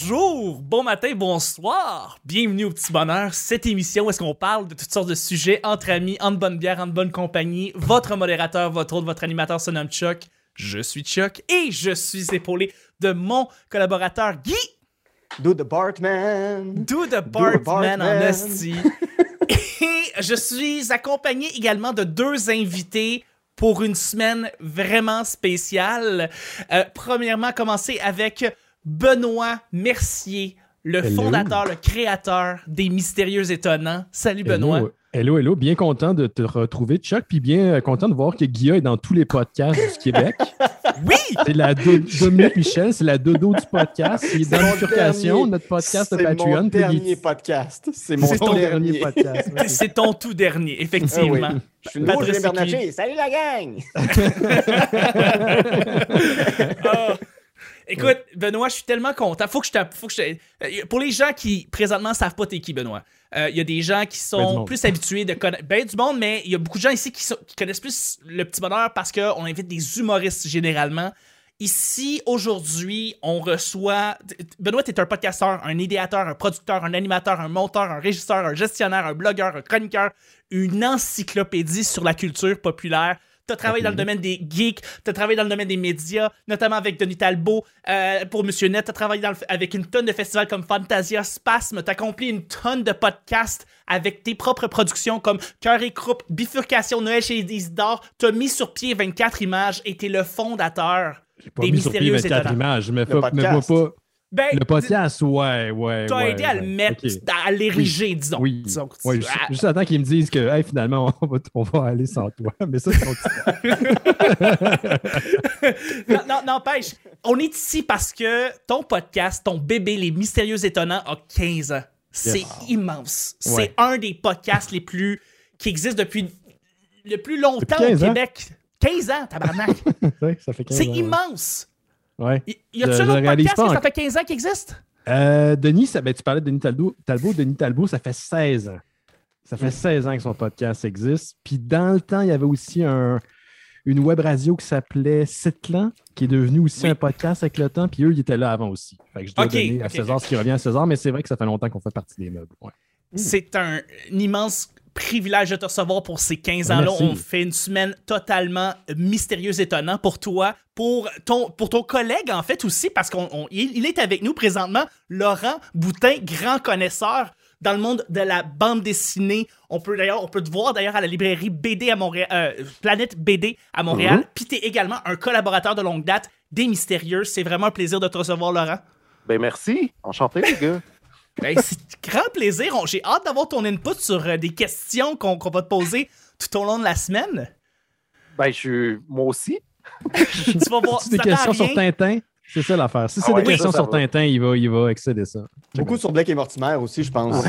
Bonjour, bon matin, bonsoir. Bienvenue au Petit Bonheur, cette émission où est-ce qu'on parle de toutes sortes de sujets entre amis, en bonne bière, en bonne compagnie. Votre modérateur, votre autre, votre animateur se nomme Chuck. Je suis Chuck et je suis épaulé de mon collaborateur Guy. Do the Bartman. Do the Bartman en esti. et je suis accompagné également de deux invités pour une semaine vraiment spéciale. Euh, premièrement, commencer avec Benoît Mercier, le Hello. fondateur, le créateur des Mystérieux Étonnants. Salut Benoît. Hello, hello, hello. Bien content de te retrouver, Chuck, puis bien euh, content de voir que Guilla est dans tous les podcasts du Québec. Oui! C'est la do- Dominique Michel, c'est la dodo du podcast. Il est dans notre podcast de C'est Patreon. il- dernier podcast. C'est mon C'est ton dernier. dernier podcast. C'est ton tout dernier, effectivement. Ah oui. Je suis Patrice. Salut la gang! Ah. Écoute, Benoît, je suis tellement content. Faut que je faut que je euh, Pour les gens qui présentement savent pas t'es qui, Benoît, euh, il y a des gens qui Ben sont monde. plus habitués de connaître. Ben du monde, mais il y a beaucoup de gens ici qui, sont- qui connaissent plus le petit bonheur parce qu'on invite des humoristes généralement. Ici, aujourd'hui, on reçoit. Benoît, t'es un podcasteur, un idéateur, un producteur, un animateur, un monteur, un régisseur, un gestionnaire, un blogueur, un chroniqueur, une encyclopédie sur la culture populaire. T'as travaillé dans le domaine des geeks, t'as travaillé dans le domaine des médias, notamment avec Denis Talbot euh, pour Monsieur Net, t'as travaillé dans le- avec une tonne de festivals comme Fantasia, Spasme, t'as accompli une tonne de podcasts avec tes propres productions comme Cœur et Croupe, Bifurcation, Noël chez Isidore, t'as mis sur pied 24 images et t'es le fondateur J'ai pas des mis sur pied mystérieux 24 étonnants. images. Mais podcast. pas- Ben, Le podcast, ouais, ouais. t'as ouais, aidé à le mettre, à l'ériger, disons. Oui. Disons. Tu- juste, ah, juste attends qu'ils me disent que hey, finalement, on va, on va aller sans toi. Mais ça, c'est non, non, n'empêche, on est ici parce que ton podcast, ton bébé, Les Mystérieux Étonnants, a 15 ans. C'est immense. C'est Ouais. un des podcasts les plus. qui existent depuis le plus longtemps Depuis 15 au ans? Québec. 15 ans, tabarnak. Ça fait 15 C'est ans, immense. Ouais. Y, a-tu un autre podcast pas que ça fait 15 ans qui existe? Euh, Denis, ça, ben, tu parlais de Denis Talbot. Talbot. Denis Talbot, ça fait 16 ans. Ça fait 16 ans que son podcast existe. Puis dans le temps, il y avait aussi un- une web radio qui s'appelait Citlan, qui est devenu aussi Oui. un podcast avec le temps. Puis eux, ils étaient là avant aussi. Fait que je dois donner à ok, César ce qui revient à César, mais c'est vrai que ça fait longtemps qu'on fait partie des meubles. Ouais. C'est un, un immense privilège de te recevoir pour ces 15 Ben, ans-là. On fait une semaine totalement mystérieuse, étonnant pour toi, pour ton, pour ton collègue en fait aussi, parce qu'il il est avec nous présentement, Laurent Boutin, grand connaisseur dans le monde de la bande dessinée. On peut d'ailleurs, on peut te voir d'ailleurs à la librairie BD à Montréal, euh, Planète BD à Montréal. Mhm. Puis t'es également un collaborateur de longue date des Mystérieux. C'est vraiment un plaisir de te recevoir, Laurent. Ben merci. Enchanté, les gars. Ben, c'est grand plaisir. J'ai hâte d'avoir ton input sur euh, des questions qu'on va te poser tout au long de la semaine. Ben, je. Moi aussi. Tu vas voir. C'est des questions sur. Tintin. C'est ça l'affaire. Si c'est Ah ouais, des questions ça, ça sur va. Tintin, il va, il va excéder ça. Beaucoup sur Blake et Mortimer aussi, je pense.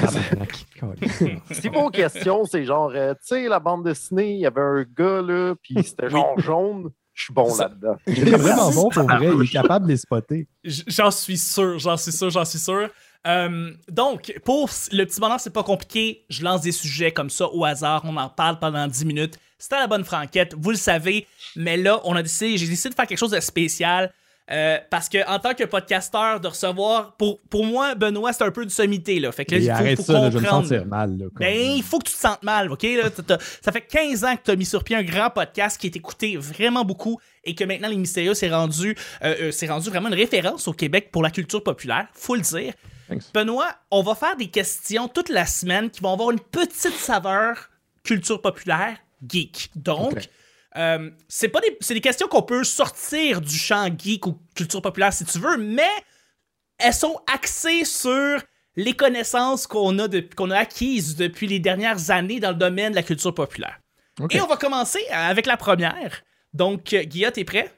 Si vos questions, c'est genre, euh, tu sais, la bande dessinée, il y avait un gars, là, puis c'était genre jaune. Je suis bon là-dedans. Il est vraiment bon pour vrai. Il est capable de les spotter. J'en suis sûr, j'en suis sûr, j'en suis sûr. Euh, donc, pour le petit bonheur, c'est pas compliqué. Je lance des sujets comme ça au hasard. On en parle pendant 10 minutes. À la bonne franquette, vous le savez. Mais là, on a décidé, j'ai décidé de faire quelque chose de spécial. Euh, parce que en tant que podcasteur, de recevoir, pour, pour moi, Benoît, c'est un peu du sommité. Là. Fait que là, il faut, faut ça, là, je vais me comprendre. sentir mal. Là, Ben, il faut que tu te sentes mal, OK? Là, T'as- t'as- ça fait 15 ans que tu as mis sur pied un grand podcast qui est écouté vraiment beaucoup et que maintenant, Les Mystérieux s'est rendu, euh, euh, s'est rendu vraiment une référence au Québec pour la culture populaire, faut le dire. Thanks. Benoît, on va faire des questions toute la semaine qui vont avoir une petite saveur culture populaire, geek. Donc. Euh, c'est pas des, c'est des questions qu'on peut sortir du champ geek ou culture populaire si tu veux, mais elles sont axées sur les connaissances qu'on a, de- qu'on a acquises depuis les dernières années dans le domaine de la culture populaire. Et on va commencer avec la première. Donc, euh, Guilla, t'es prêt?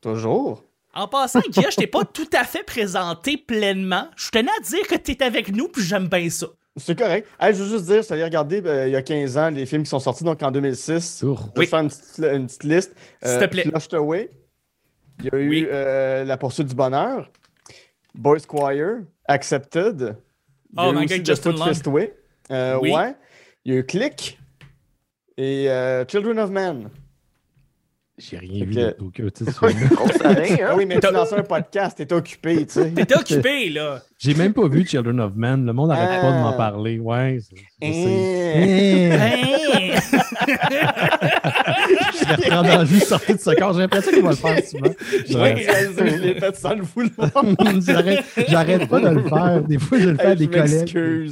Toujours. En passant, Guilla, je t'ai pas tout à fait présenté pleinement. Je tenais à dire que t'es avec nous, puis j'aime bien ça. C'est correct. Hey, je veux juste dire, je suis allé regarder euh, il y a 15 ans les films qui sont sortis donc en 2006. Tour. Je vais faire une petite, une petite liste. S'il te plaît. Flushed Away. Il y a eu euh, La poursuite du bonheur. Boy Squire. Accepted. Il y a Oh eu my aussi God, The Justin Long. Euh, Oui. Ouais. Il y a eu Click. Et euh, Children of Men. J'ai rien vu que- de Tokyo. Grosse année, hein? Oui, mais tu lances un podcast, t'es occupé, tu sais. T'es occupé, là. J'ai même pas vu Children of Men. Le monde n'arrête pas de m'en Ah. parler. Ouais, c'est- je sais. Hein. Hein? Bertrand Danger sorti de ce corps. J'ai l'impression qu'il va le faire souvent. Je l'ai fait sans le vouloir. J'arrête pas de le faire. Des fois, je le fais à des collègues.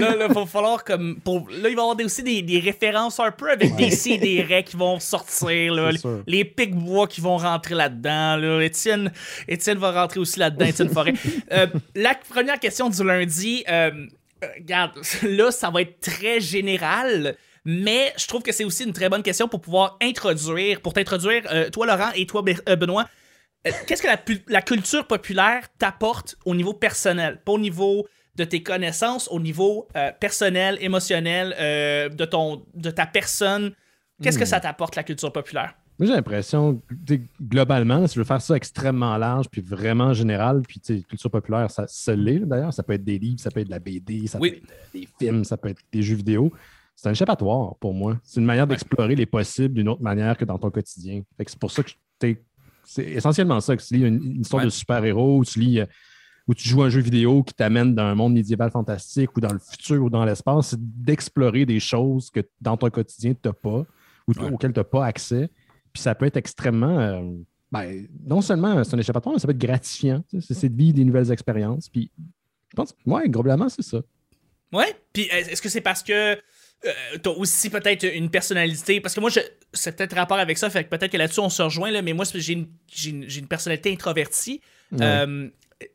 là, là, va falloir comme. Pour, là, il va y avoir aussi des, des références un peu avec des et des raies qui vont sortir, là. Les, les pics bois qui vont rentrer là-dedans, là. Étienne, Étienne va rentrer aussi là-dedans, Étienne Forêt. Euh, la première question du lundi, euh, euh, regarde, là, ça va être très général. Mais je trouve que c'est aussi une très bonne question pour pouvoir introduire, pour t'introduire, euh, toi Laurent et toi euh, Benoît, euh, qu'est-ce que la, culture populaire t'apporte au niveau personnel, pas au niveau de tes connaissances, au niveau euh, personnel, émotionnel, de, ton, de ta personne. Qu'est-ce que ça t'apporte, la culture populaire? Moi, j'ai l'impression, globalement, si je veux faire ça extrêmement large, puis vraiment général, puis tu sais, culture populaire, ça se l'est d'ailleurs. Ça peut être des livres, ça peut être de la BD, ça Oui. peut être des films, ça peut être des jeux vidéo. C'est un échappatoire pour moi. C'est une manière d'explorer les possibles d'une autre manière que dans ton quotidien. C'est pour ça que c'est essentiellement ça, que tu lis une, une histoire Ouais. de super-héros, ou tu lis euh, ou tu joues un jeu vidéo qui t'amène dans un monde médiéval fantastique ou dans le futur ou dans l'espace, c'est d'explorer des choses que dans ton quotidien, tu n'as pas ou Ouais. auxquelles tu n'as pas accès. Puis ça peut être extrêmement. euh, ben, non seulement c'est un échappatoire, mais ça peut être gratifiant. tu sais, C'est de vivre des nouvelles expériences. Puis je pense, ouais, globalement, c'est ça. Ouais. Puis est-ce que c'est parce que euh, t'as aussi peut-être une personnalité parce que moi je c'est peut-être rapport avec ça fait que peut-être que là-dessus on se rejoint là mais moi j'ai une, j'ai une, j'ai une personnalité introvertie. Euh,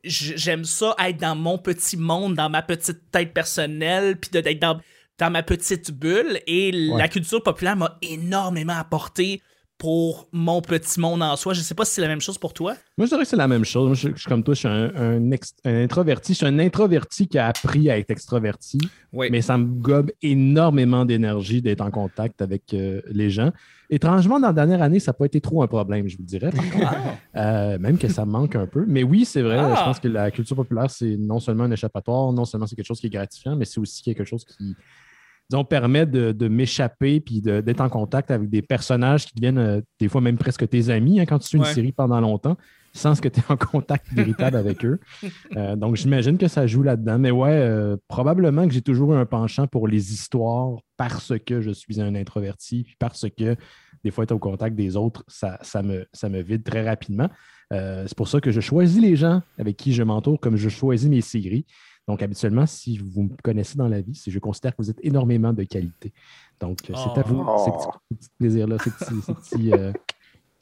j'aime ça être dans mon petit monde dans ma petite tête personnelle puis d'être dans dans ma petite bulle et la culture populaire m'a énormément apporté pour mon petit monde en soi je sais pas si c'est la même chose pour toi Moi, je dirais que c'est la même chose. Moi, je, je suis comme toi, je suis un, un ex- un introverti. Je suis un introverti qui a appris à être extroverti, oui mais ça me gobe énormément d'énergie d'être en contact avec euh, les gens. Étrangement, dans la dernière année, ça n'a pas été trop un problème, je vous dirais. contre. Euh, même que ça me manque un peu. Mais oui, c'est vrai. Ah. Je pense que la culture populaire, c'est non seulement un échappatoire, non seulement c'est quelque chose qui est gratifiant, mais c'est aussi quelque chose qui, disons, permet de, de m'échapper puis d'être en contact avec des personnages qui deviennent euh, des fois même presque tes amis hein, quand tu suis une Ouais. série pendant longtemps, sans que tu es en contact véritable avec eux. Euh, donc, j'imagine que ça joue là-dedans. Mais ouais, euh, probablement que j'ai toujours eu un penchant pour les histoires parce que je suis un introverti, puis parce que des fois, être au contact des autres, ça, ça, me, ça me vide très rapidement. Euh, c'est pour ça que je choisis les gens avec qui je m'entoure comme je choisis mes séries. Donc, habituellement, si vous me connaissez dans la vie, c'est je considère que vous êtes énormément de qualité. Donc, euh, c'est à vous, Oh. ces petits, ces petits plaisirs-là, ces petits, ces petits, euh,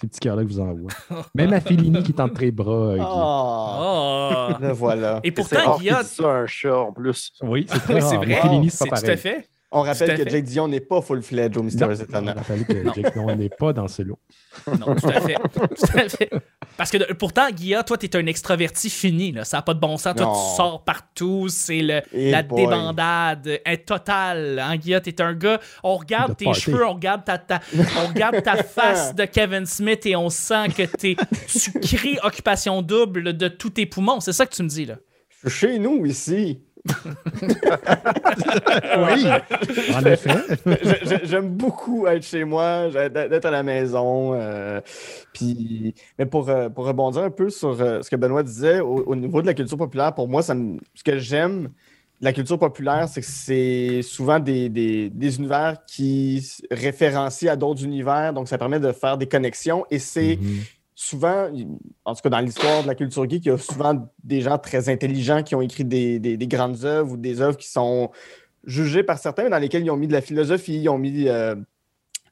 ces petits cœurs-là que je vous envoie. Même à Fellini qui est entre les bras. euh. Ah, Oh. le voilà. et C'est pourtant Guilla dise ça à un chat en plus. Oui, c'est très oui, c'est vrai Fellini, c'est c'est pas tout à pareil. fait On rappelle que fait. Jake Dion n'est pas full-fledged au Mystérieux On Étonnant. a fallu que Jake Long n'est pas dans ce lot. Non, tout à fait. Tout à fait. Parce que de- pourtant, Guilla, toi, t'es un extraverti fini. Là. Ça n'a pas de bon sens. Toi, Non. tu sors partout. C'est le, la boy. débandade est totale. Hein, Guilla, t'es un gars. On regarde De tes party. cheveux, on regarde ta, ta- on regarde ta face de Kevin Smith et on sent que t'es, tu cries occupation double de tous tes poumons. C'est ça que tu me dis, là. Je suis chez nous ici. Oui, en effet. J'aime beaucoup être chez moi, d'être à la maison. euh, puis, mais pour, euh, pour rebondir un peu sur euh, ce que Benoît disait, au, au niveau de la culture populaire, pour moi, ça me- ce que j'aime de la culture populaire, c'est que c'est souvent des, des- des univers qui référencient à d'autres univers, donc ça permet de faire des connexions et c'est Mhm. Souvent, en tout cas dans l'histoire de la culture geek, il y a souvent des gens très intelligents qui ont écrit des, des- des grandes œuvres ou des œuvres qui sont jugées par certains, mais dans lesquelles ils ont mis de la philosophie, ils ont mis euh,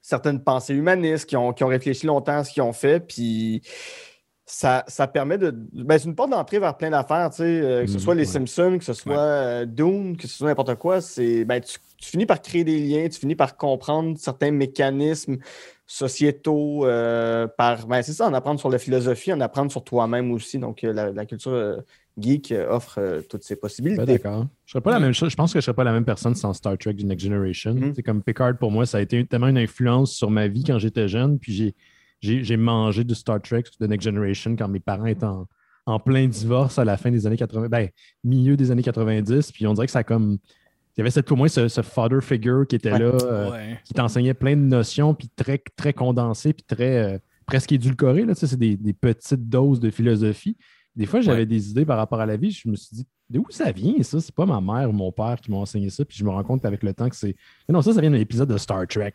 certaines pensées humanistes, qui ont, qui ont réfléchi longtemps à ce qu'ils ont fait, puis ça, ça permet de... Ben, c'est une porte d'entrée vers plein d'affaires, tu sais, euh, que ce Mhm, soit les ouais. Simpsons, que ce soit euh, Dune, que ce soit n'importe quoi, c'est... Ben, tu, tu finis par créer des liens, tu finis par comprendre certains mécanismes sociétaux, euh, par... Ben, c'est ça, en apprendre sur la philosophie, en apprendre sur toi-même aussi, donc euh, la, la culture euh, geek offre euh, toutes ces Ben, possibilités. d'accord. Je serais pas la même chose. Je pense que je serais pas la même personne sans Star Trek The Next Generation. Mhm. C'est comme Picard pour moi, ça a été tellement une influence sur ma vie quand j'étais jeune. Puis j'ai, mangé du Star Trek The Next Generation quand mes parents étaient en, en plein divorce à la fin des années 80, ben, milieu des années 90. Puis on dirait que ça a comme il y avait cette, au moins ce, ce father figure qui était Ouais. là, euh, Ouais. qui t'enseignait plein de notions, puis très, très condensé, puis très euh, presque édulcoré. Là, c'est des, des petites doses de philosophie. Des fois, j'avais Ouais. des idées par rapport à la vie. Je me suis dit, de où ça vient, ça? C'est pas ma mère ou mon père qui m'ont enseigné ça. Puis je me rends compte avec le temps que c'est. Mais non, ça, ça vient d'un épisode de Star Trek.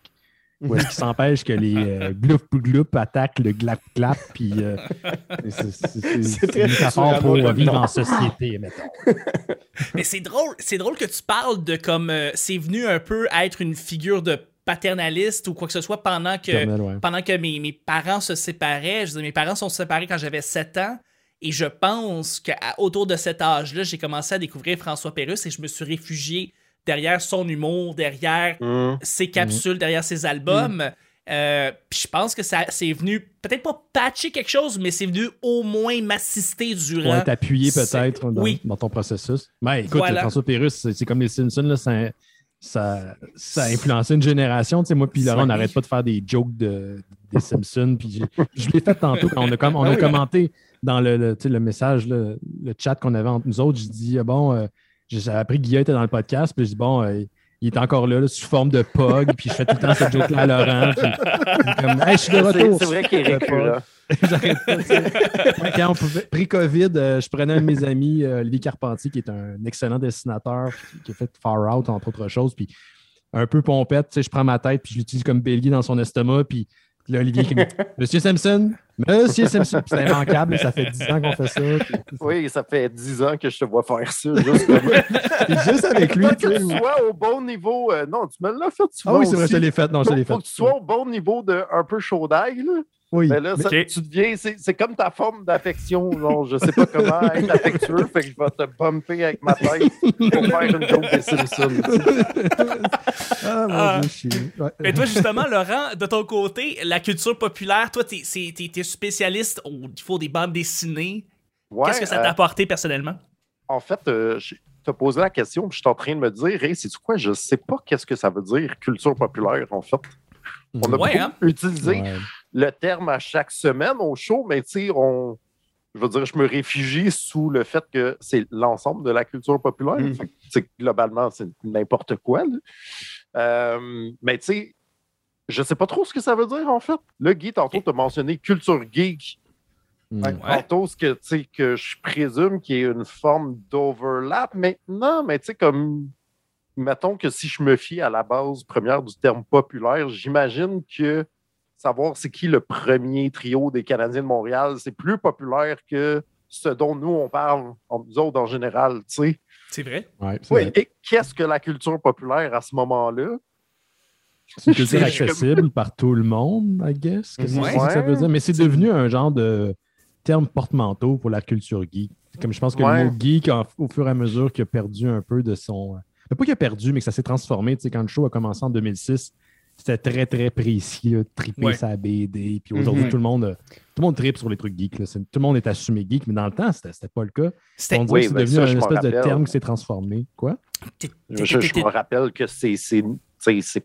Où est-ce qu'il s'empêche que les euh, gloup gloup attaquent le glap glap, puis euh, c'est- une très métaphore pour vivre en société, mettons. Mais c'est drôle, c'est drôle que tu parles de comme euh, c'est venu un peu être une figure de paternaliste ou quoi que ce soit pendant que ouais. pendant que mes, mes parents se séparaient. Je veux dire, mes parents sont séparés quand j'avais 7 ans. Et je pense qu'autour de cet âge-là, j'ai commencé à découvrir François Pérusse et je me suis réfugié derrière son humour, derrière Hum. ses capsules, derrière ses albums. Euh, Puis je pense que ça c'est venu, peut-être pas patcher quelque chose, mais c'est venu au moins m'assister durant. Ouais, t'appuyer peut-être dans, oui. dans ton processus. Mais écoute, Voilà. François Pérusse, c'est c'est comme les Simpsons, là, ça, ça, ça a influencé une génération. Tu sais, moi puis Laurent, on n'arrête pas de faire des jokes de, des Simpsons. Puis je l'ai fait tantôt quand on a, comme, on a commenté dans le, le, tu sais, le message, le chat qu'on avait entre nous autres. Je dis, ah bon, euh, j'ai appris que Guillaume était dans le podcast. Puis je dis, bon, euh, il est encore là, là, sous forme de pog. Puis je fais tout le temps cette joke-là à Laurent. Puis, puis comme, hey, je suis de retour. c'est vrai qu'il est récurrent. J'arrête pas, Quand on pouvait, pré-COVID, euh, je prenais un de mes amis, euh, Olivier Carpentier, qui est un excellent dessinateur, qui, qui a fait Far Out, entre autres choses, puis un peu pompette, tu sais, je prends ma tête, puis je l'utilise comme bélier dans son estomac, puis là, Olivier qui me dit Monsieur Simpson, Monsieur Simpson, c'est immanquable, ça fait 10 ans qu'on fait ça. Oui, ça fait 10 ans que je te vois faire ça. Juste, juste avec lui, Faut tu que tu sois au bon niveau. euh, non, tu me l'as fait Ah souvent. oui, c'est vrai, je l'ai fait. Non, je Faut que tu sois au bon niveau de un peu chaud d'ail. Oui. Mais là, ça, tu deviens, c'est c'est comme ta forme d'affection. genre, Je sais pas comment être affectueux, fait que je vais te bumper avec ma tête pour faire une joke des Simpsons. Ah, mon Ah. Dieu, ouais. Mais toi, justement, Laurent, de ton côté, la culture populaire, toi, t'es t'es spécialiste au niveau des bandes dessinées. Ouais, Qu'est-ce que ça euh, t'a apporté personnellement? en fait, euh, je t'ai posé la question, puis je suis en train de me dire, hey, c'est quoi, je sais pas qu'est-ce que ça veut dire, culture populaire, en fait. On a Ouais, beaucoup hein? utilisé Ouais. Le terme à chaque semaine au show, mais tu sais, on. Je veux dire, je me réfugie sous le fait que c'est l'ensemble de la culture populaire. Mm. Fait globalement, c'est n'importe quoi. Euh, mais tu sais, je sais pas trop ce que ça veut dire, en fait. Là, Guy, tantôt, tu as mentionné culture geek. Mm. Que Tantôt, ce que, tu sais, que je présume qu'il y ait une forme d'overlap maintenant, mais tu sais, comme. Mettons que si je me fie à la base première du terme populaire, j'imagine que savoir c'est qui le premier trio des Canadiens de Montréal, c'est plus populaire que ce dont nous on parle, entre nous autres en général, tu sais. C'est vrai? Ouais, Oui, vrai. et qu'est-ce que la culture populaire à ce moment-là? C'est une culture C'est- accessible par tout le monde, I guess. que c'est Ouais. ça que ça veut dire? Mais c'est devenu un genre de terme porte-manteau pour la culture geek. Comme je pense que Ouais. le mot geek, en- au fur et à mesure qu'il a perdu un peu de son. euh, Pas qu'il a perdu, mais que ça s'est transformé. Tu sais, quand le show a commencé en 2006, c'était très, très précis, là, triper Ouais. sa BD. Puis aujourd'hui, Mhm. tout le monde euh, tout le monde tripe sur les trucs geeks. là. Tout le monde est assumé geek, mais dans le temps, c'était pas le cas. C'était. On dirait Oui, que c'est ben devenu ça, un je m'en espèce de terme qui s'est transformé. Quoi? Je, me rappelle que c'est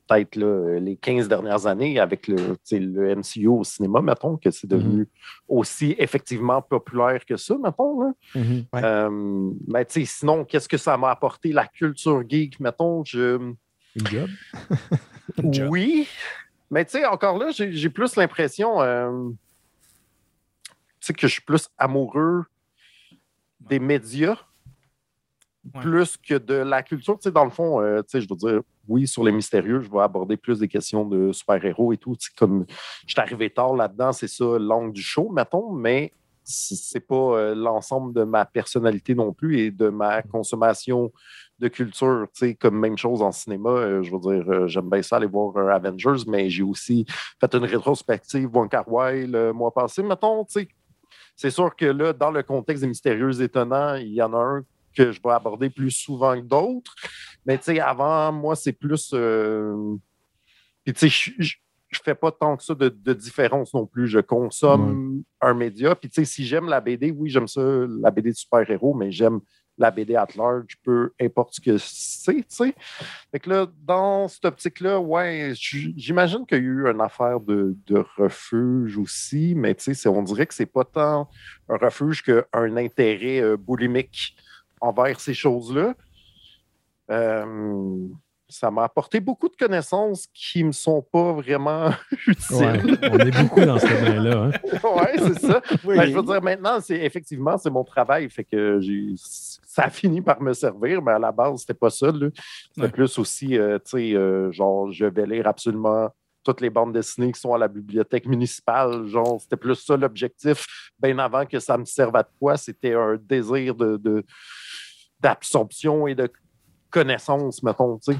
peut-être les 15 dernières années avec le, le MCU au cinéma, mettons, que c'est devenu Mhm. aussi effectivement populaire que ça, mettons. Là. Mhm. Ouais. Euh, mais sinon, qu'est-ce que ça m'a apporté la culture geek, mettons? Je... Une job. Job. Oui, mais tu sais, encore là, j'ai plus l'impression euh, tu sais, que je suis plus amoureux des médias Ouais. plus que de la culture. Tu sais, dans le fond, euh, tu sais, je veux dire, oui, sur les mystérieux, je vais aborder plus des questions de super-héros et tout. Tu sais, comme je suis arrivé tard là-dedans, c'est ça l'angle du show, mettons, mais c'est pas euh, l'ensemble de ma personnalité non plus et de ma consommation de culture. Tu sais, comme même chose en cinéma, euh, je veux dire, euh, j'aime bien ça aller voir euh, Avengers, mais j'ai aussi fait une rétrospective Wong Wai le mois passé. Mettons, tu sais, c'est sûr que là, dans le contexte des mystérieux étonnants, il y en a un que je vais aborder plus souvent que d'autres. Mais tu sais, avant, moi, c'est plus. Puis tu sais, je- fais pas tant que ça de, de différence non plus. Je consomme un média. Puis tu sais, si j'aime la BD, oui, j'aime ça, la BD de super-héros, mais j'aime la BD at large, peu importe ce que c'est, tu sais. Fait que là, dans cette optique-là, ouais, j'imagine qu'il y a eu une affaire de, refuge aussi, mais tu sais, on dirait que c'est pas tant un refuge qu'un intérêt euh, boulimique envers ces choses-là. Euh, ça m'a apporté beaucoup de connaissances qui ne me sont pas vraiment utiles. Ouais, on est beaucoup dans ce domaine-là. Hein. oui, c'est ça. Oui. Ben, je veux dire, maintenant, c'est effectivement, c'est mon travail. Fait que j'ai ça a fini par me servir, mais à la base, c'était pas ça. là. C'était Ouais. plus aussi, euh, tu sais, euh, genre, je vais lire absolument toutes les bandes dessinées qui sont à la bibliothèque municipale. Genre, c'était plus ça l'objectif. Bien avant que ça me serve à de quoi, c'était un désir de, de- d'absorption et de connaissance, mettons, tu sais.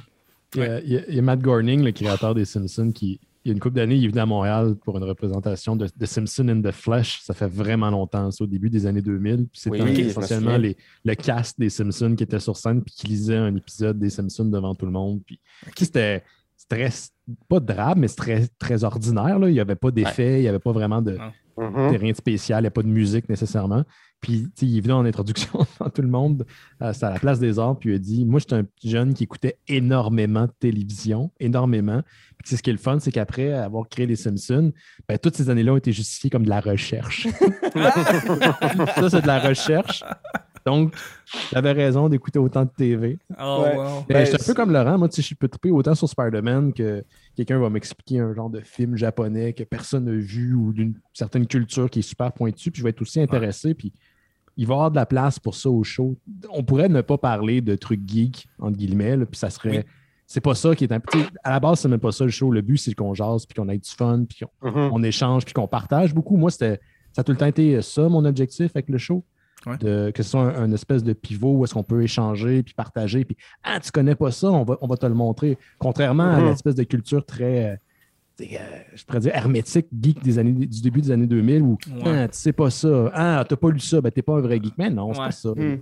Il y, a, y y Matt Groening, le créateur des Simpsons, qui, il y a une couple d'années, il est venu à Montréal pour une représentation de, de Simpsons in the Flesh. Ça fait vraiment longtemps, c'est au début des années 2000. Puis C'était Oui, essentiellement les, le cast des Simpsons qui était sur scène puis qui lisait un épisode des Simpsons devant tout le monde. Puis c'était très, pas drabe, mais c'était très, très ordinaire. Là. Il n'y avait pas d'effet, il n'y avait pas vraiment de, Mhm. c'était rien de spécial, il n'y a pas de musique nécessairement. Puis, tu sais, il est venu en introduction devant tout le monde, euh, c'était à la place des arts, puis il a dit Moi, j'étais un petit jeune qui écoutait énormément de télévision, énormément. Puis, tu sais, ce qui est le fun, c'est qu'après avoir créé les Simpsons, ben, toutes ces années-là ont été justifiées comme de la recherche. ça, c'est de la recherche. Donc, j'avais raison d'écouter autant de TV. Oh, Ouais. wow. Ben, je suis un c'est- peu comme Laurent, moi, tu sais, je peux triper autant sur Spider-Man que quelqu'un va m'expliquer un genre de film japonais que personne n'a vu ou d'une certaine culture qui est super pointue, puis je vais être aussi intéressé, puis il va y avoir de la place pour ça au show. On pourrait ne pas parler de trucs geeks, entre guillemets, là, puis ça serait... Oui. C'est pas ça qui est... un- sais, À la base, c'est même pas ça le show. Le but, c'est qu'on jase, puis qu'on ait du fun, puis qu'on Mhm. on échange, puis qu'on partage beaucoup. Moi, c'était ça a tout le temps été ça, mon objectif avec le show. Ouais. De- que ce soit un, un espèce de pivot où est-ce qu'on peut échanger, puis partager, puis Ah, tu connais pas ça, on va, on va te le montrer. Contrairement à Mhm. l'espèce de culture très, je pourrais dire, hermétique, geek des années, du début des années 2000, où Ouais. Ah, tu sais pas ça, ah, t'as pas lu ça, ben t'es pas un vrai geek. Mais non, c'est Ouais. pas ça. Hmm.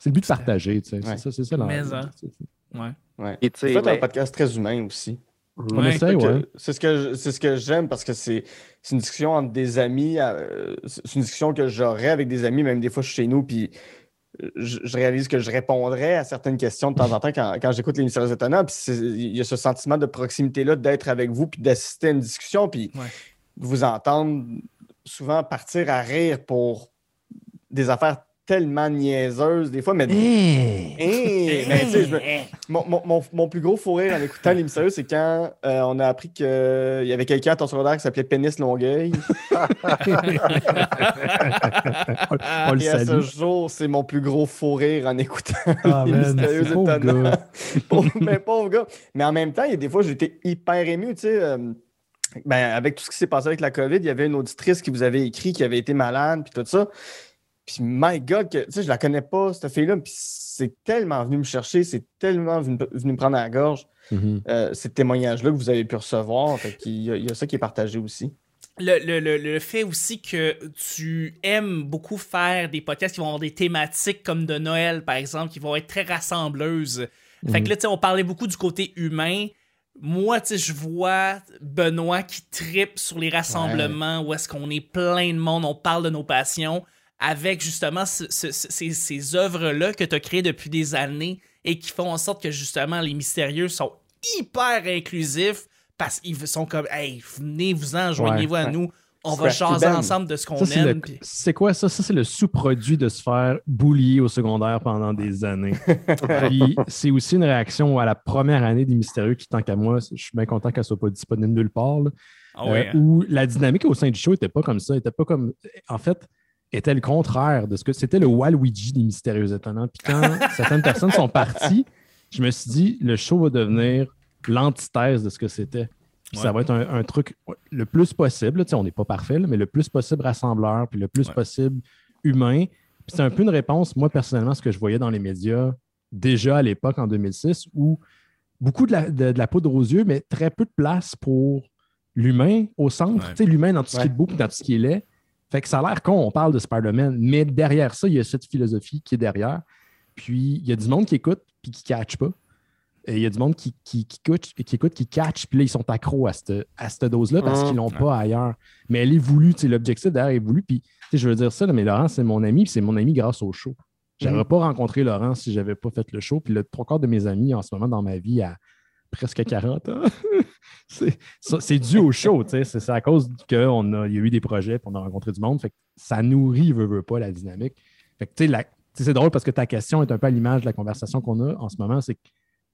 C'est le but de partager, tu sais. Ouais. C'est ça, c'est ça. Mais, hein. c'est- c'est- Ouais. Ouais. Et tu un podcast très humain aussi. On Ouais. que ouais. C'est ce que c'est ce que j'aime parce que c'est c'est une discussion entre des amis. euh, c'est une discussion que j'aurais avec des amis, même des fois je suis chez nous, puis je, je réalise que je répondrais à certaines questions de temps en temps quand, quand j'écoute les mystérieux étonnants. Puis il y a ce sentiment de proximité-là, d'être avec vous, puis d'assister à une discussion, puis Ouais. vous entendre souvent partir à rire pour des affaires tellement niaiseuses des fois, mais Hey! Hey! Ben, me- mon, mon- mon- plus gros fou rire en écoutant les mystérieux, c'est quand euh, on a appris qu'il y avait quelqu'un à ton secondaire qui s'appelait Pénis Longueuil. On le Et à ce jour, c'est mon plus gros fou rire en écoutant Ah, les man, mystérieux étonnants. pauvre, mais pauvre gars. Mais en même temps, il y a des fois, j'étais hyper ému, tu sais. euh, ben, avec tout ce qui s'est passé avec la COVID, il y avait une auditrice qui vous avait écrit qui avait été malade, puis tout ça. Puis, my God, que, tu sais, je la connais pas, cette fille-là, puis c'est tellement venu me chercher, c'est tellement venu, venu me prendre à la gorge, Mhm. euh, ces témoignages-là que vous avez pu recevoir. Fait qu'il y a, il y a ça qui est partagé aussi. Le, le- le- le fait aussi que tu aimes beaucoup faire des podcasts qui vont avoir des thématiques comme de Noël, par exemple, qui vont être très rassembleuses. Fait que là, tu sais, on parlait beaucoup du côté humain. Moi, tu sais, je vois Benoît qui tripe sur les rassemblements où est-ce qu'on est plein de monde, on parle de nos passions, avec justement ce- ce- ce- ces, ces œuvres-là que tu as créées depuis des années et qui font en sorte que justement les mystérieux sont hyper inclusifs parce qu'ils sont comme, hey, venez-vous-en, joignez-vous à ouais. nous, on va jaser Band. ensemble de ce qu'on aime. c'est quoi ça? Ça, c'est le sous-produit de se faire boulier au secondaire pendant des années. Puis c'est aussi une réaction à la première année des Mystérieux qui, tant qu'à moi, je suis bien content qu'elle soit pas disponible nulle part. là. Ah ouais, Euh, hein. Où la dynamique au sein du show n'était pas comme ça. était pas comme. En fait, était le contraire de ce que c'était le Waluigi des Mystérieux Étonnants. Puis quand certaines personnes sont parties, je me suis dit, le show va devenir l'antithèse de ce que c'était. Puis ça va être un, un truc le plus possible, tu sais, on n'est pas parfait, là, mais le plus possible rassembleur, puis le plus Ouais. possible humain. Puis c'est un peu une réponse, moi, personnellement, à ce que je voyais dans les médias déjà à l'époque, en 2006, où beaucoup de la, de- de la poudre aux yeux, mais très peu de place pour l'humain au centre. Ouais. Tu sais, l'humain dans tout ce qui est beau, puis dans tout ce qui est laid. Fait que ça a l'air con, on parle de Spider-Man, mais derrière ça, il y a cette philosophie qui est derrière. Puis il y a du monde qui écoute, puis qui ne catch pas. Et il y a du monde qui, qui, qui, écoute, qui écoute, qui catch, puis là, ils sont accros à cette, à cette dose-là parce qu'ils l'ont pas ailleurs. Mais elle est voulue, tu sais, l'objectif derrière est voulu. Puis, tu sais, je veux dire ça, là, mais Laurent, c'est mon ami, puis c'est mon ami grâce au show. J'aurais Mhm. pas rencontré Laurent si j'avais pas fait le show. Puis le trois quarts de mes amis en ce moment dans ma vie à presque 40 ans, c'est dû au show, tu sais. C'est à cause qu'il y a eu des projets, puis on a rencontré du monde. Fait que ça nourrit, veut, veut pas, la dynamique. Fait que, tu sais, la- c'est drôle parce que ta question est un peu à l'image de la conversation qu'on a en ce moment. C'est que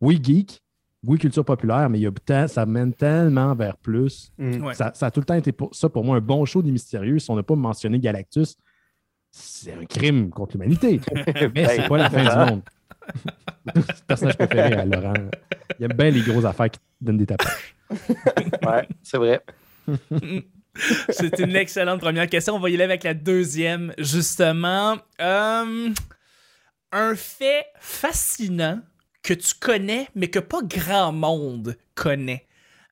oui, geek, oui, culture populaire, mais il y a ça mène tellement vers plus. Mm. Ouais. Ça, ça a tout le temps été pour ça pour moi un bon show des mystérieux. Si on n'a pas mentionné Galactus, c'est un crime contre l'humanité. Mais c'est pas la fin du monde. personnage préféré à Laurent. Il aime bien les grosses affaires qui donnent des tapages. Ouais, c'est vrai. C'est une excellente première question. On va y aller avec la deuxième, justement. Euh, un fait fascinant que tu connais, mais que pas grand monde connaît.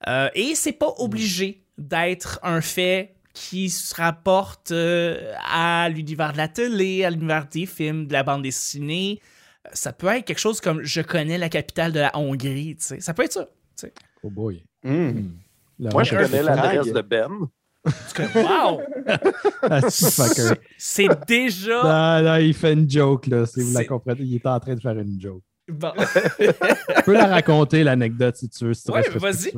Euh, et c'est pas obligé d'être un fait qui se rapporte euh, à l'univers de la télé, à l'univers des films, de la bande dessinée. Ça peut être quelque chose comme je connais la capitale de la Hongrie, tu sais. Ça peut être ça. tu sais. Oh boy. Mm. Laurent, Moi, je connais l'adresse de Ben. Wow! Ah. C'est déjà. Non, non, il fait une joke, là. Si vous la C'est- comprenez, il est en train de faire une joke. Bon. Tu peux la raconter, l'anecdote, si tu veux. Si tu Ouais, vas-y.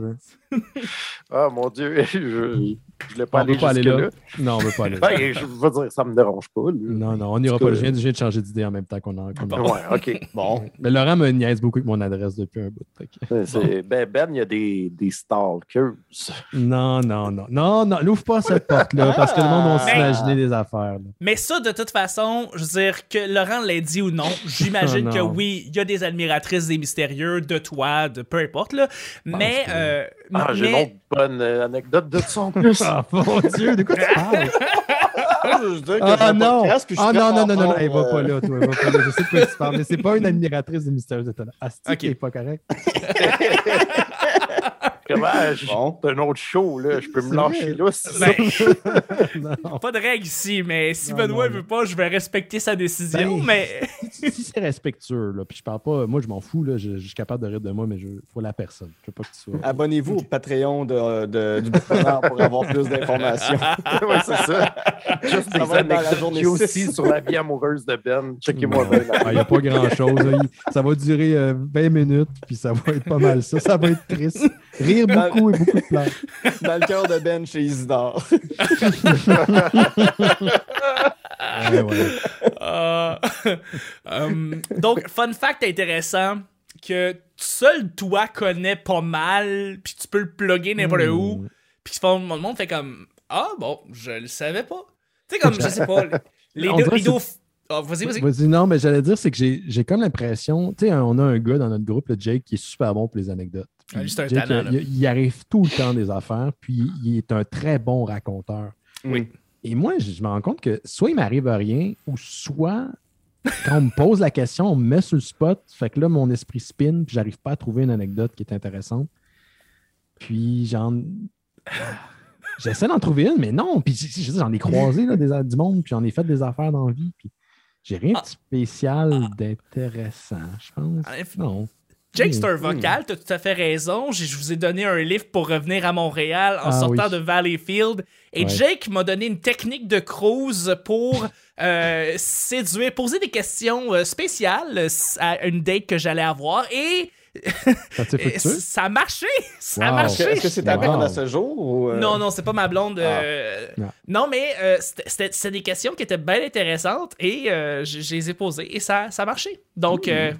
Ah, mon Dieu, je ne voulais pas On aller pas aller là. Non, on veut pas aller là. Ben, je veux dire, ça me dérange pas. là. Non, non, on n'ira En pas. Je viens, je viens de changer d'idée en même temps qu'on a- Bon. Ouais, OK. Bon. Mais Laurent me niaise beaucoup avec mon adresse depuis un bout. C'est- Ben, Ben, il y a des, des stalkers. Non, non, non. Non, non, n'ouvre pas cette porte-là parce que le monde va Ah. s'imaginer des affaires. là. Mais ça, de toute façon, je veux dire, que Laurent l'ait dit ou non, j'imagine Oh que oui, il y a des admiratrices des mystérieux, de toi, de peu importe, là. Mais. euh, Ah, j'ai une mais- autre bonne euh, anecdote de ça en plus. Ah, mon Dieu, de quoi tu parles? Ah non! Ah non, non, non, non, elle va pas euh, là, toi. Elle va pas là. Je sais de quoi tu parles, mais c'est pas une admiratrice des mystérieux étonnants. Ah, Ok. qui est pas correct. Comment? je- Bon. C'est un autre show, là. Je peux me lâcher là. c'est Ben, non. pas de règle ici, mais si Non, Benoît non, veut non. pas, je vais respecter sa décision, Ben, mais. si c'est respectueux, là, puis je parle pas, moi je m'en fous, là, je, je suis capable de rire de moi, mais je faut la personne. Je veux pas que tu sois. Abonnez-vous au Patreon de, de- du gouvernement pour avoir plus d'informations. ouais, c'est ça. Juste Ça va dans la journée aussi sur la vie amoureuse de Ben. Checkez-moi bien. Ah, Il n'y a pas grand-chose. Il- Ça va durer euh, 20 minutes, puis ça va être pas mal ça. Ça va être triste. Rire beaucoup et beaucoup de pleurs. Dans le cœur de Ben chez Isidore. Ouais. Euh, euh, donc, fun fact intéressant que seul toi connais pas mal, puis tu peux le plugger n'importe Hmm. où, puis le monde fait comme Ah bon, je le savais pas. Tu sais, comme, je sais pas, les deux. deux- Ah, vas-y, vas-y. Non, mais j'allais dire, c'est que j'ai j'ai comme l'impression, tu sais, on a un gars dans notre groupe, le Jake, qui est super bon pour les anecdotes. Puis Ah, un Jake, talent, il- il arrive tout le temps des affaires, puis il est un très bon raconteur. Oui. Et moi, je, je me rends compte que soit il m'arrive rien, ou soit quand on me pose la question, on me met sur le spot, fait que là, mon esprit spin, puis j'arrive pas à trouver une anecdote qui est intéressante. Puis j'en. J'essaie d'en trouver une, mais non. Puis j'en ai croisé là, des, du monde, puis j'en ai fait des affaires dans la vie. Puis j'ai rien Ah. de spécial d'intéressant, je pense. En effet. Non. Jake, c'est un Hmm. vocal, t'as tout à fait raison. Je vous ai donné un livre pour revenir à Montréal en Ah sortant oui. de Valleyfield. Et Ouais. Jake m'a donné une technique de cruise pour euh, séduire, poser des questions euh, spéciales à une date que j'allais avoir. Et, Ça a marché! Ça a Wow. marché! Est-ce que c'est ta Wow. blonde à ce jour? Ou, euh, Non, non, c'est pas ma blonde. euh, Non. Non, mais euh, c'était- des questions qui étaient bien intéressantes et euh, je, je les ai posées et ça, ça a marché. Donc, euh,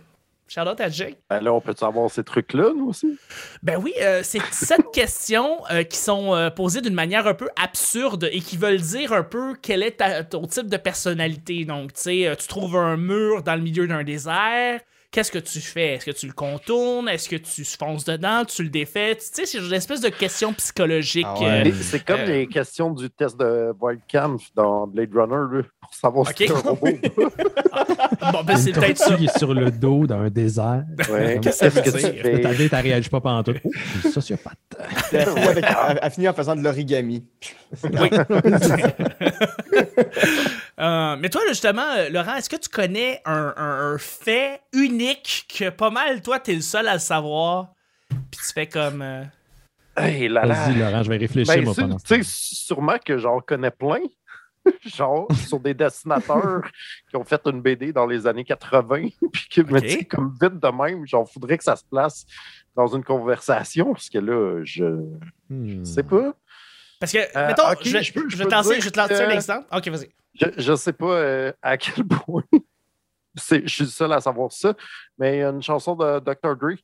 shout out à Jake? Ben là, on peut savoir ces trucs-là, nous aussi? Ben oui, euh, c'est sept questions euh, qui sont euh, posées d'une manière un peu absurde et qui veulent dire un peu quel est ta- ton type de personnalité. Donc, tu sais, tu trouves un mur dans le milieu d'un désert. Qu'est-ce que tu fais? Est-ce que tu le contournes? Est-ce que tu fonces dedans? Tu le défais? Tu sais, c'est une espèce de questions psychologiques. Ah ouais. euh, C'est comme euh, les questions du test de Wildcam dans Blade Runner, là, pour savoir Ok. si c'est un robot. bon, ben c'est peut-être ça. qui est sur le dos dans un désert. Ouais. Qu'est-ce que ça Qu'est-ce veut que tu dire? fais? Ta date, elle réagit pas pendant tout. Oh, je suis sociopathe. Elle avec- elle a fini en faisant de l'origami. Oui. Euh, mais toi, justement, euh, Laurent, est-ce que tu connais un, un- un fait unique que pas mal, toi, t'es le seul à le savoir? Puis tu fais comme. euh, Hey, là, là. Vas-y, Laurent, je vais réfléchir, Ben, moi, tu pendant ce tu sais, sûrement que j'en connais plein. genre, sur des dessinateurs qui ont fait une BD dans les années 80. Puis Ok. tu sais, comme vite de même, genre, faudrait que ça se place dans une conversation, parce que là, je Hmm. sais pas. Parce que, Euh, mettons, je, vais- je peux- je je vais peux te lancer, je vais te lancer un exemple. Ok, vas-y. Je, je sais pas euh, à quel point c'est- je suis le seul à savoir ça, mais il y a une chanson de Dr. Dre,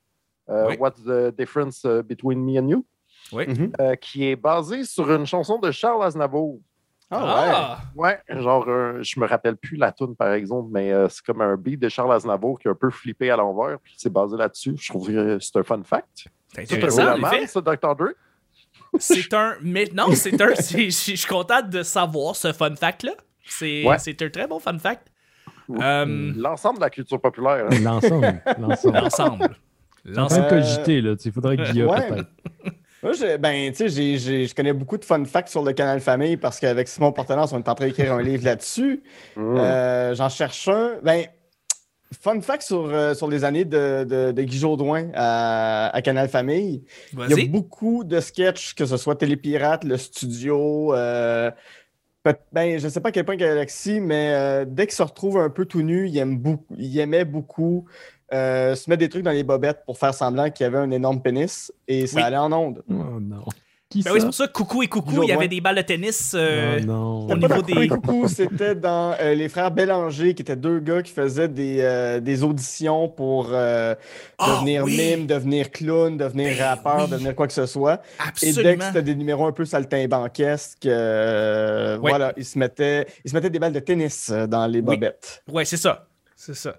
euh, Oui. What's the Difference Between Me and You, Oui. Mhm. euh, qui est basée sur une chanson de Charles Aznavour. Ah, Ouais, genre, euh, je me rappelle plus la tune par exemple, mais euh, c'est comme un beat de Charles Aznavour qui est un peu flippé à l'envers, puis c'est basé là-dessus. Je trouve que c'est un fun fact. C'est intéressant, ça, Dr. Dre? C'est un. Mais non, c'est un. Je je suis content de savoir ce fun fact-là. C'est Ouais. un très bon fun fact. Euh, L'ensemble de la culture populaire. hein. L'ensemble. L'ensemble. L'ensemble. L'ensemble. de cogiter, là. Il faudrait que Guillaume, Ouais. peut-être. Moi, j'ai- ben, tu sais, je connais beaucoup de fun facts sur le canal Famille parce qu'avec Simon Portenance, on est en train d'écrire un livre là-dessus. Mm. Euh, J'en cherche un. Ben, fun fact sur, euh, sur les années de, de, de Guy Jodoin à, à Canal Famille. Il y a beaucoup de sketchs, que ce soit Télépirate, le studio. euh, ben, je ne sais pas à quel point Galaxy, mais euh, dès qu'il se retrouve un peu tout nu, il, aime beaucoup, il aimait beaucoup euh, se mettre des trucs dans les bobettes pour faire semblant qu'il y avait un énorme pénis et ça Oui. allait en onde. Oh non. Qui Ben oui, c'est pour ça que Coucou et Coucou, il y avait des balles de tennis. euh, Oh non. au niveau des- Coucou et Coucou, c'était dans euh, Les Frères Bélanger, qui étaient deux gars qui faisaient des, euh, des auditions pour euh, Ah, devenir oui. mime, devenir clown, devenir Ben rappeur, oui. devenir quoi que ce soit. Et dès que Absolument. c'était des numéros un peu saltimbanquesques, euh, Ouais. voilà, ils se, mettaient, ils se mettaient des balles de tennis dans les Oui. bobettes. Ouais, c'est ça. C'est ça.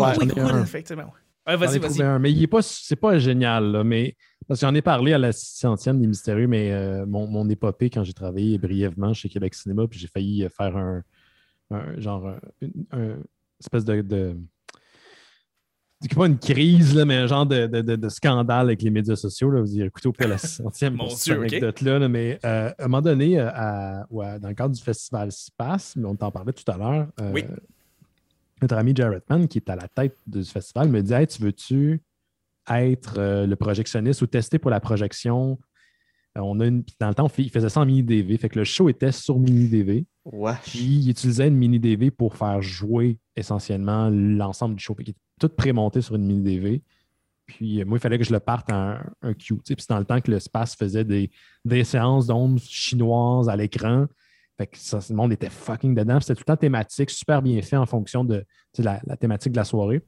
Ouais. J'en ai Coucou, un. effectivement. Ouais, vas-y, vas-y. trouvé un, mais il est pas, c'est pas génial, là, mais parce que j'en ai parlé à la centième des mystérieux, mais euh, mon, mon épopée quand j'ai travaillé brièvement chez Québec Cinéma, puis j'ai failli faire un, un- genre un, une- un espèce de, de c'est pas une crise, là, mais un genre de, de- de- de scandale avec les médias sociaux. Là. Vous irez écouter au pire la centième anecdote-là. là, mais euh, à un moment donné, euh, à- ouais, dans le cadre du festival Space, mais on t'en parlait tout à l'heure, euh, Oui. Notre ami Jared Mann, qui est à la tête du festival, me dit Hey, tu veux-tu être euh, le projectionniste ou tester pour la projection? Euh, on a une, dans le temps, il faisait ça en mini DV. Fait que le show était sur mini DV. Ouais. Puis il utilisait une mini DV pour faire jouer essentiellement l'ensemble du show. Fait qu'il était tout prémonté sur une mini DV. Puis euh, moi, il fallait que je le parte en un. Puis c'est dans le temps que le Space faisait des, des séances d'ondes chinoises à l'écran. Fait que ça, le monde était fucking dedans. C'était tout le temps thématique, super bien fait en fonction de la, la thématique de la soirée.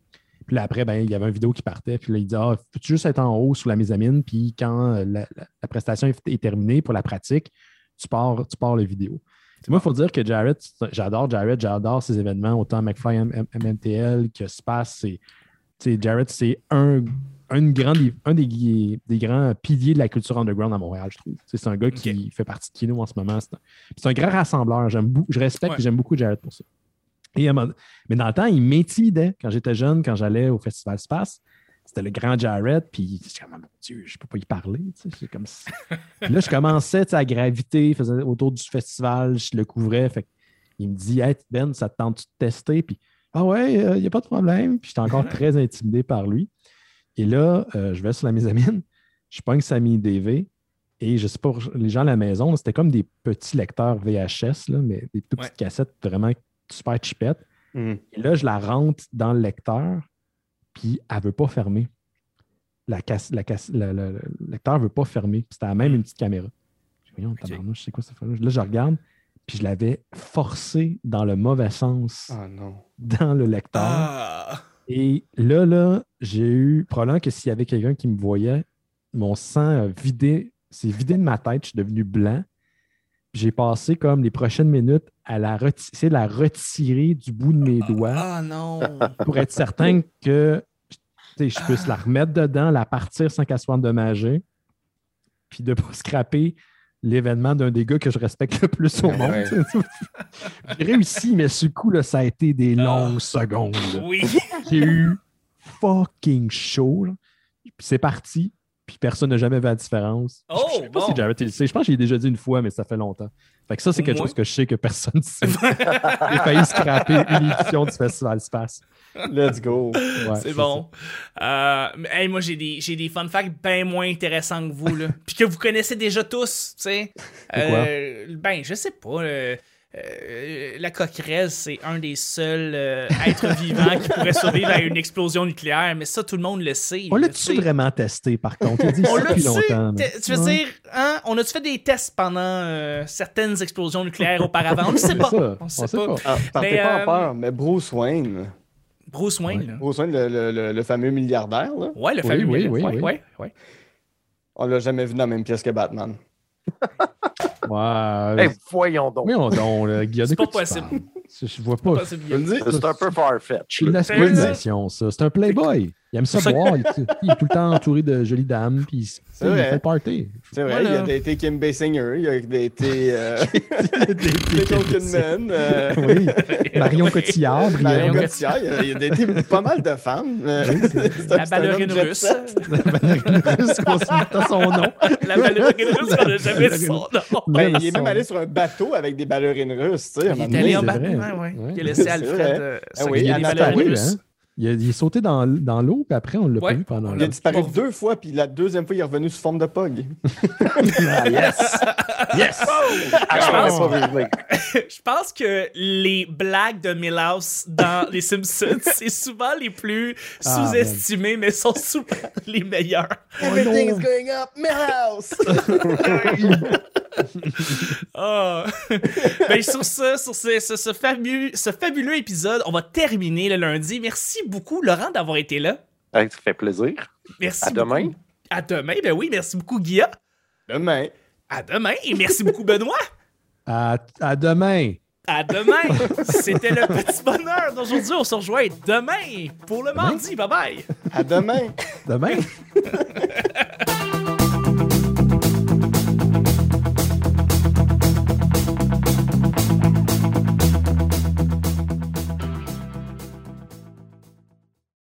Puis là, après, ben, il y avait une vidéo qui partait. Puis là, il dit Ah, peux-tu juste être en haut sous la mésamine? Puis quand euh, la, la- la prestation est, est terminée pour la pratique, tu pars, tu pars le vidéo. Moi, il faut dire que Jared, j'adore Jared, j'adore ses événements, autant McFly MMTL que Space. C'est, Jared, c'est un, un, grand, des- un des, des grands piliers de la culture underground à Montréal, je trouve. C'est un gars qui fait partie de Kino en ce moment. C'est un, grand rassembleur. Je respecte Ouais. et j'aime beaucoup Jared pour ça. Et mais dans le temps, il m'intimidait quand j'étais jeune, quand j'allais au Festival Space. C'était le grand Jared, puis j'étais comme, mon Dieu, je peux pas y parler. comme si- Puis là, je commençais à graviter, faisais autour du festival, je le couvrais. Fait il me dit, hey, Ben, ça te tente de tester? Puis, ah ouais, il n'y a pas de problème. Puis j'étais encore très intimidé par lui. Et là, euh, je vais sur la mésamine, je pogne sa mini DV. Et je sais pas, les gens à la maison, c'était comme des petits lecteurs VHS, là, mais des toutes Ouais. petites cassettes vraiment super chipettes. Mhm. Et là, je la rentre dans le lecteur, puis elle ne veut pas fermer. La casse, la casse, le, le- le lecteur ne veut pas fermer. Puis C'était même une petite caméra. Je dis, Voyons, Ok. tabarnouche, c'est quoi ça fait là? Là, je regarde, puis je l'avais forcé dans le mauvais sens Ah non. dans le lecteur. Ah. Et là, là, j'ai eu, probablement que s'il y avait quelqu'un qui me voyait, mon sang a vidé, s'est vidé de ma tête, je suis devenu blanc. J'ai passé comme les prochaines minutes à la reti- la retirer du bout de mes doigts Ah non. pour être certain que je puisse la remettre dedans, la partir sans qu'elle soit endommagée, puis de ne pas scraper l'événement d'un des gars que je respecte le plus au monde. Ouais. J'ai réussi, mais ce coup, là, ça a été des longues secondes. Oui. J'ai eu fucking chaud. Puis c'est parti. Puis personne n'a jamais vu la différence. Oh, je sais pas bon. si Jared il sait. Je pense que j'ai déjà dit une fois, mais ça fait longtemps. Fait que ça, c'est quelque Moi- chose que je sais que personne ne sait. j'ai failli scraper une édition du Festival Space. Let's go. Ouais, c'est bon. Euh, mais, hey, moi, j'ai des, j'ai des fun facts bien moins intéressants que vous, là. Puis que vous connaissez déjà tous, tu sais. Euh, ben, je sais pas. euh, euh, la coquerelle, c'est un des seuls euh, êtres vivants qui pourrait survivre à une explosion nucléaire, mais ça, tout le monde le sait. On l'a-tu vraiment testé, par contre? Dit On l'a-tu? Tu veux Ouais. dire, hein, on a-tu fait des tests pendant euh, certaines explosions nucléaires auparavant? On ne sait C'est pas. ça. On ne sait pas. Ah, partez Mais, pas euh, en peur, mais Bruce Wayne, Bruce Wayne, là. Bruce Wayne, le, le- le- le fameux milliardaire, là. Ouais, le Oui, fameux. oui, ouais, oui. ouais, ouais. On l'a jamais vu dans la même pièce que Batman. Ouais. Hey, voyons donc. On donc, là, Guillaume, C'est pas possible. Je, je vois pas. C'est un peu farfetch. C'est une aspiration, ça. C'est un playboy. Il aime ça boire. Il, il est tout le temps entouré de jolies dames. Puis il, vrai. fait party. C'est vrai, Voilà. il a daté Kim Basinger, il a daté euh, Kidman, euh, Oui. Marion Cotillard, Marion. Cotillard, il a, il a daté pas mal de femmes. La c'est un homme ballerine russe. set. T'as son nom. La ballerine russe, on n'a jamais son nom. Ben, il est même allé sur un bateau avec des ballerines russes, tu sais. Il est allé en ouais. Ouais. Il a laissé Alfred. euh, Ah oui, des ballerines russes. hein? Il, a, il est sauté dans, dans l'eau, puis après, on l'a Ouais. pas vu pendant Il a disparu deux fois, puis la deuxième fois, il est revenu sous forme de pog. Ah, yes! Yes! Ah, je pense-. Je que les blagues de Milhouse dans Les Simpsons, c'est souvent les plus Ah, sous-estimées, mais sont souvent les meilleurs. Everything is going up, Milhouse! Ah. ben, sur ce, sur ce, ce, ce fameux, ce fabuleux épisode, on va terminer le lundi. Merci beaucoup, Laurent, d'avoir été là. Ça fait plaisir. Merci À demain. À demain, ben oui, merci beaucoup, Guilla. Demain. À demain, et merci beaucoup, Benoît. À, à demain! À demain. C'était le petit bonheur d'aujourd'hui. On se rejoint demain pour le mardi. Bye bye. À demain. Demain?